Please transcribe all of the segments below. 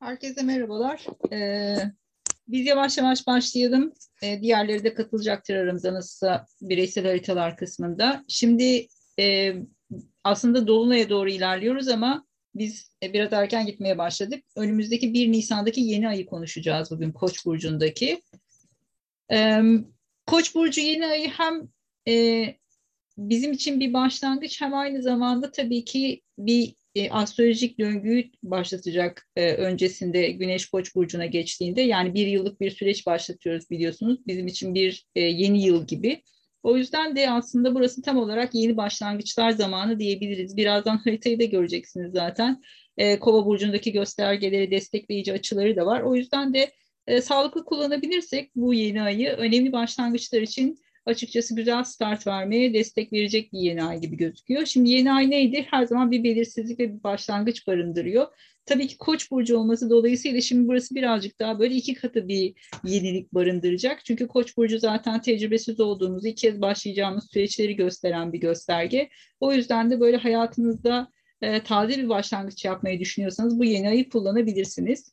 Herkese merhabalar. Ee, biz yavaş yavaş başlayalım. Ee, diğerleri de katılacaktır aramızda nasılsa bireysel haritalar kısmında. Şimdi e, aslında Dolunay'a doğru ilerliyoruz ama biz e, biraz erken gitmeye başladık. Önümüzdeki 1 Nisan'daki yeni ayı konuşacağız bugün Koç burcundaki. Ee, Koç burcu yeni ayı hem e, bizim için bir başlangıç hem aynı zamanda tabii ki bir e, astrolojik döngüyü başlatacak e, öncesinde Güneş Koç burcuna geçtiğinde yani bir yıllık bir süreç başlatıyoruz biliyorsunuz. Bizim için bir e, yeni yıl gibi. O yüzden de aslında burası tam olarak yeni başlangıçlar zamanı diyebiliriz. Birazdan haritayı da göreceksiniz zaten. E, Kova burcundaki göstergeleri, destekleyici açıları da var. O yüzden de e, sağlıklı kullanabilirsek bu yeni ayı önemli başlangıçlar için açıkçası güzel start vermeye destek verecek bir yeni ay gibi gözüküyor. Şimdi yeni ay neydi? Her zaman bir belirsizlik ve bir başlangıç barındırıyor. Tabii ki Koç burcu olması dolayısıyla şimdi burası birazcık daha böyle iki katı bir yenilik barındıracak. Çünkü Koç burcu zaten tecrübesiz olduğumuz, ilk kez başlayacağımız süreçleri gösteren bir gösterge. O yüzden de böyle hayatınızda e, taze bir başlangıç yapmayı düşünüyorsanız bu yeni ayı kullanabilirsiniz.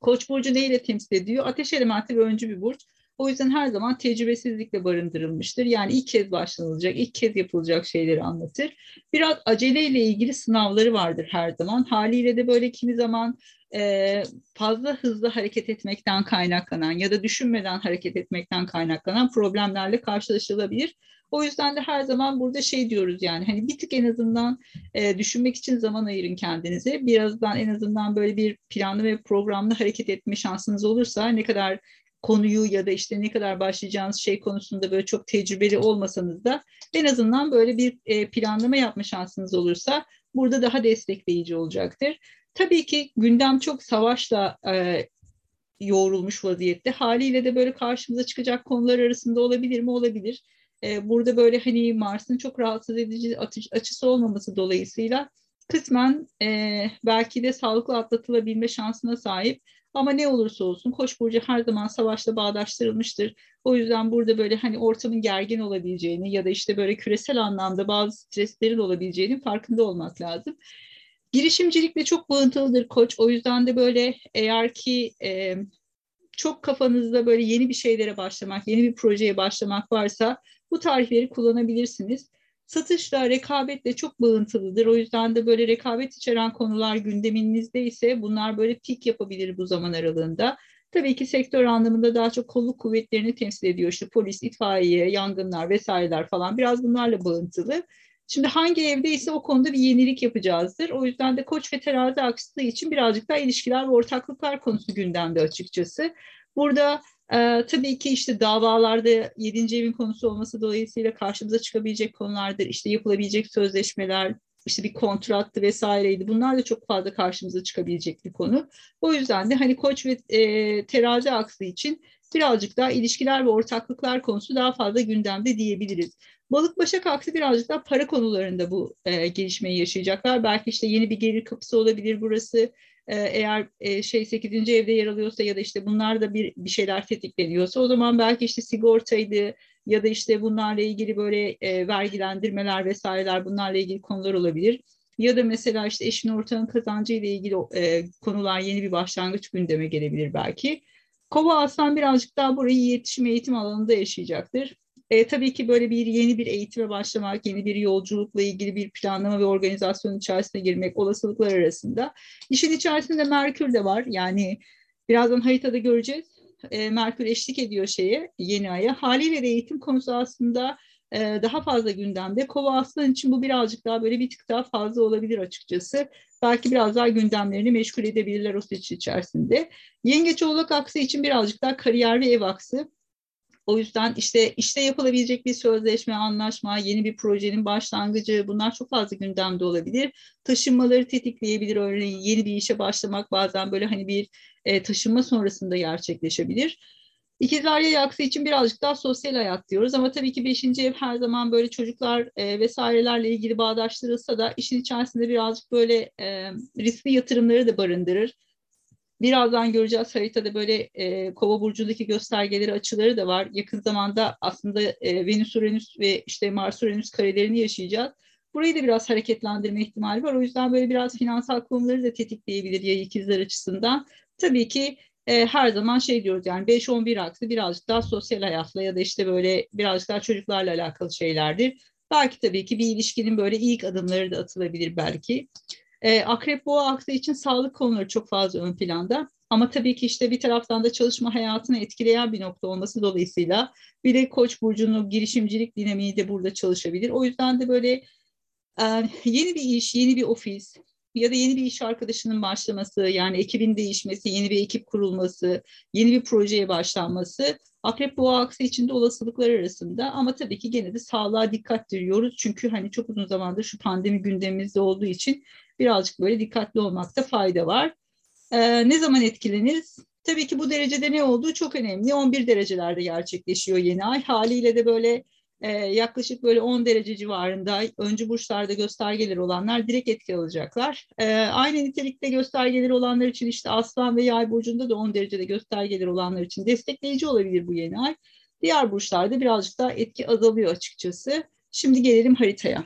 Koç burcu neyle temsil ediyor? Ateş elementi ve öncü bir burç. O yüzden her zaman tecrübesizlikle barındırılmıştır. Yani ilk kez başlanılacak, ilk kez yapılacak şeyleri anlatır. Biraz aceleyle ilgili sınavları vardır her zaman. Haliyle de böyle kimi zaman e, fazla hızlı hareket etmekten kaynaklanan ya da düşünmeden hareket etmekten kaynaklanan problemlerle karşılaşılabilir. O yüzden de her zaman burada şey diyoruz yani hani bir tık en azından e, düşünmek için zaman ayırın kendinize. Birazdan en azından böyle bir planlı ve programlı hareket etme şansınız olursa ne kadar konuyu ya da işte ne kadar başlayacağınız şey konusunda böyle çok tecrübeli olmasanız da en azından böyle bir e, planlama yapma şansınız olursa burada daha destekleyici olacaktır. Tabii ki gündem çok savaşla e, yoğrulmuş vaziyette. Haliyle de böyle karşımıza çıkacak konular arasında olabilir mi? Olabilir. E, burada böyle hani Mars'ın çok rahatsız edici açısı olmaması dolayısıyla kısmen e, belki de sağlıklı atlatılabilme şansına sahip ama ne olursa olsun Koç burcu her zaman savaşla bağdaştırılmıştır. O yüzden burada böyle hani ortamın gergin olabileceğini ya da işte böyle küresel anlamda bazı streslerin olabileceğinin farkında olmak lazım. Girişimcilikle çok bağıntılıdır Koç. O yüzden de böyle eğer ki e, çok kafanızda böyle yeni bir şeylere başlamak, yeni bir projeye başlamak varsa bu tarihleri kullanabilirsiniz satışla, rekabetle çok bağıntılıdır. O yüzden de böyle rekabet içeren konular gündeminizde ise bunlar böyle pik yapabilir bu zaman aralığında. Tabii ki sektör anlamında daha çok kolluk kuvvetlerini temsil ediyor. İşte polis, itfaiye, yangınlar vesaireler falan biraz bunlarla bağıntılı. Şimdi hangi evde ise o konuda bir yenilik yapacağızdır. O yüzden de koç ve terazi aksısı için birazcık daha ilişkiler ve ortaklıklar konusu gündemde açıkçası. Burada ee, tabii ki işte davalarda yedinci evin konusu olması dolayısıyla karşımıza çıkabilecek konulardır. İşte yapılabilecek sözleşmeler, işte bir kontrattı vesaireydi. Bunlar da çok fazla karşımıza çıkabilecek bir konu. O yüzden de hani koç ve e, terazi aksı için birazcık daha ilişkiler ve ortaklıklar konusu daha fazla gündemde diyebiliriz. Balık Başak aksi birazcık daha para konularında bu e, gelişmeyi yaşayacaklar. Belki işte yeni bir gelir kapısı olabilir burası. E, eğer e, şey 8. evde yer alıyorsa ya da işte bunlar da bir bir şeyler tetikleniyorsa o zaman belki işte sigortaydı ya da işte bunlarla ilgili böyle e, vergilendirmeler vesaireler bunlarla ilgili konular olabilir. Ya da mesela işte eşin ortağın kazancı ile ilgili e, konular yeni bir başlangıç gündeme gelebilir belki. Kova aslan birazcık daha burayı iletişim eğitim alanında yaşayacaktır. E, tabii ki böyle bir yeni bir eğitime başlamak, yeni bir yolculukla ilgili bir planlama ve organizasyon içerisine girmek olasılıklar arasında. İşin içerisinde Merkür de var. Yani birazdan haritada göreceğiz. E, Merkür eşlik ediyor şeye, yeni aya. Haliyle de eğitim konusu aslında e, daha fazla gündemde. Kova aslan için bu birazcık daha böyle bir tık daha fazla olabilir açıkçası. Belki biraz daha gündemlerini meşgul edebilirler o süreç içerisinde. Yengeç oğlak aksı için birazcık daha kariyer ve ev aksı. O yüzden işte işte yapılabilecek bir sözleşme, anlaşma, yeni bir projenin başlangıcı bunlar çok fazla gündemde olabilir. Taşınmaları tetikleyebilir. Örneğin yeni bir işe başlamak bazen böyle hani bir e, taşınma sonrasında gerçekleşebilir. İkizler yay aksı için birazcık daha sosyal hayat diyoruz ama tabii ki beşinci ev her zaman böyle çocuklar e, vesairelerle ilgili bağdaştırılsa da işin içerisinde birazcık böyle e, riskli yatırımları da barındırır Birazdan göreceğiz haritada böyle e, Kova burcundaki göstergeleri açıları da var. Yakın zamanda aslında e, Venüs Uranüs ve işte Mars Uranüs karelerini yaşayacağız. Burayı da biraz hareketlendirme ihtimali var. O yüzden böyle biraz finansal konuları da tetikleyebilir yay ikizler açısından. Tabii ki e, her zaman şey diyoruz yani 5-11 aksı birazcık daha sosyal hayatla ya da işte böyle birazcık daha çocuklarla alakalı şeylerdir. Belki tabii ki bir ilişkinin böyle ilk adımları da atılabilir belki. E, Akrep boğa aksı için sağlık konuları çok fazla ön planda. Ama tabii ki işte bir taraftan da çalışma hayatını etkileyen bir nokta olması dolayısıyla bir de Koç burcunun girişimcilik dinamiği de burada çalışabilir. O yüzden de böyle e, yeni bir iş, yeni bir ofis, ya da yeni bir iş arkadaşının başlaması, yani ekibin değişmesi, yeni bir ekip kurulması, yeni bir projeye başlanması Akrep Boğa aksı içinde olasılıklar arasında ama tabii ki gene de sağlığa dikkat diyoruz. Çünkü hani çok uzun zamandır şu pandemi gündemimizde olduğu için birazcık böyle dikkatli olmakta fayda var. Ee, ne zaman etkileniriz? Tabii ki bu derecede ne olduğu çok önemli. 11 derecelerde gerçekleşiyor yeni ay. Haliyle de böyle e, yaklaşık böyle 10 derece civarında öncü burçlarda göstergeleri olanlar direkt etki alacaklar. E, aynı nitelikte göstergeleri olanlar için işte aslan ve yay burcunda da 10 derecede göstergeleri olanlar için destekleyici olabilir bu yeni ay. Diğer burçlarda birazcık daha etki azalıyor açıkçası. Şimdi gelelim haritaya.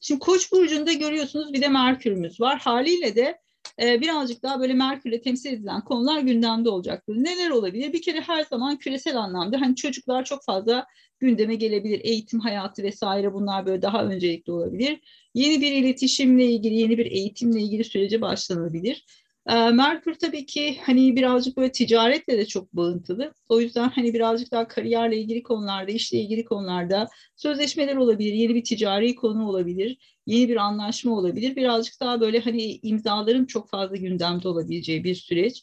Şimdi Koç burcunda görüyorsunuz bir de Merkür'ümüz var. Haliyle de e, birazcık daha böyle Merkür'le temsil edilen konular gündemde olacaktır. Neler olabilir? Bir kere her zaman küresel anlamda hani çocuklar çok fazla gündeme gelebilir. Eğitim hayatı vesaire bunlar böyle daha öncelikli olabilir. Yeni bir iletişimle ilgili, yeni bir eğitimle ilgili sürece başlanabilir. Ee, Merkür tabii ki hani birazcık böyle ticaretle de çok bağıntılı. O yüzden hani birazcık daha kariyerle ilgili konularda, işle ilgili konularda sözleşmeler olabilir, yeni bir ticari konu olabilir, yeni bir anlaşma olabilir. Birazcık daha böyle hani imzaların çok fazla gündemde olabileceği bir süreç.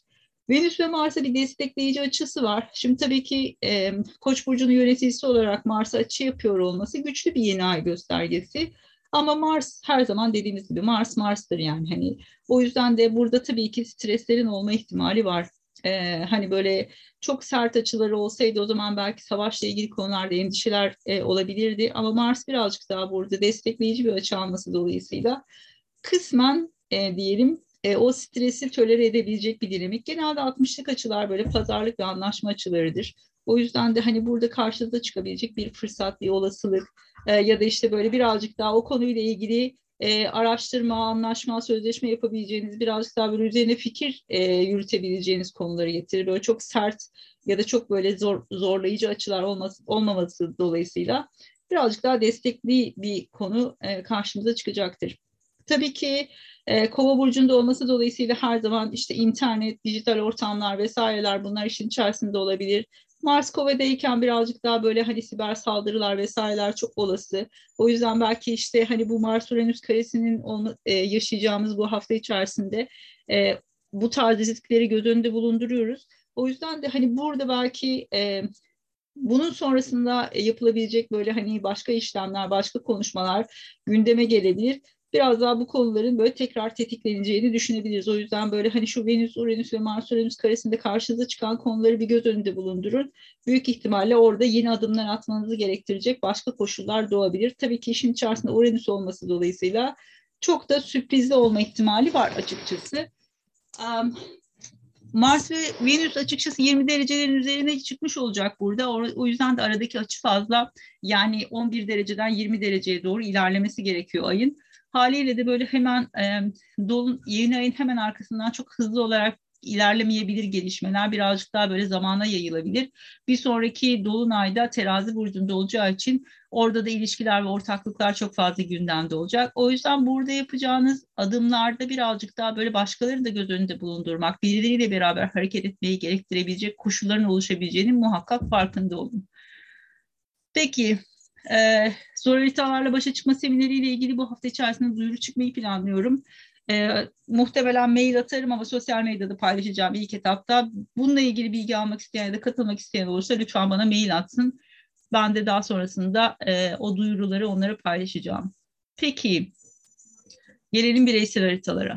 Venüs ve Mars'a bir destekleyici açısı var. Şimdi tabii ki e, Koç burcunun yöneticisi olarak Mars'a açı yapıyor olması güçlü bir yeni ay göstergesi. Ama Mars her zaman dediğimiz gibi Mars Mars'tır yani hani o yüzden de burada tabii ki streslerin olma ihtimali var. Ee, hani böyle çok sert açıları olsaydı o zaman belki savaşla ilgili konularda endişeler e, olabilirdi. Ama Mars birazcık daha burada destekleyici bir açı alması dolayısıyla kısmen e, diyelim e, o stresi tölere edebilecek bir dinamik. Genelde 60'lık açılar böyle pazarlık ve anlaşma açılarıdır. O yüzden de hani burada karşınıza çıkabilecek bir fırsat, bir olasılık e, ya da işte böyle birazcık daha o konuyla ilgili e, araştırma, anlaşma, sözleşme yapabileceğiniz, birazcık daha böyle üzerine fikir e, yürütebileceğiniz konuları getirir. Böyle çok sert ya da çok böyle zor, zorlayıcı açılar olması, olmaması dolayısıyla birazcık daha destekli bir konu e, karşımıza çıkacaktır. Tabii ki e, Kova burcunda olması dolayısıyla her zaman işte internet, dijital ortamlar vesaireler bunlar işin içerisinde olabilir. Mars Kova'dayken birazcık daha böyle hani siber saldırılar vesaireler çok olası. O yüzden belki işte hani bu Mars Uranüs karesinin olma, e, yaşayacağımız bu hafta içerisinde e, bu tarz riskleri göz önünde bulunduruyoruz. O yüzden de hani burada belki e, bunun sonrasında yapılabilecek böyle hani başka işlemler, başka konuşmalar gündeme gelebilir biraz daha bu konuların böyle tekrar tetikleneceğini düşünebiliriz. O yüzden böyle hani şu Venüs, Uranüs ve Mars Uranüs karesinde karşınıza çıkan konuları bir göz önünde bulundurun. Büyük ihtimalle orada yeni adımlar atmanızı gerektirecek başka koşullar doğabilir. Tabii ki işin içerisinde Uranüs olması dolayısıyla çok da sürprizli olma ihtimali var açıkçası. Um, Mars ve Venüs açıkçası 20 derecelerin üzerine çıkmış olacak burada. O, yüzden de aradaki açı fazla. Yani 11 dereceden 20 dereceye doğru ilerlemesi gerekiyor ayın. Haliyle de böyle hemen e, dolun, yeni ayın hemen arkasından çok hızlı olarak ilerlemeyebilir gelişmeler birazcık daha böyle zamana yayılabilir. Bir sonraki dolunayda terazi burcunda olacağı için orada da ilişkiler ve ortaklıklar çok fazla gündemde olacak. O yüzden burada yapacağınız adımlarda birazcık daha böyle başkaları da göz önünde bulundurmak, birileriyle beraber hareket etmeyi gerektirebilecek koşulların oluşabileceğinin muhakkak farkında olun. Peki e, zor haritalarla başa çıkma semineriyle ilgili bu hafta içerisinde duyuru çıkmayı planlıyorum. E, muhtemelen mail atarım ama sosyal medyada paylaşacağım ilk etapta. Bununla ilgili bilgi almak isteyen ya da katılmak isteyen olursa lütfen bana mail atsın. Ben de daha sonrasında e, o duyuruları onlara paylaşacağım. Peki, gelelim bireysel haritalara.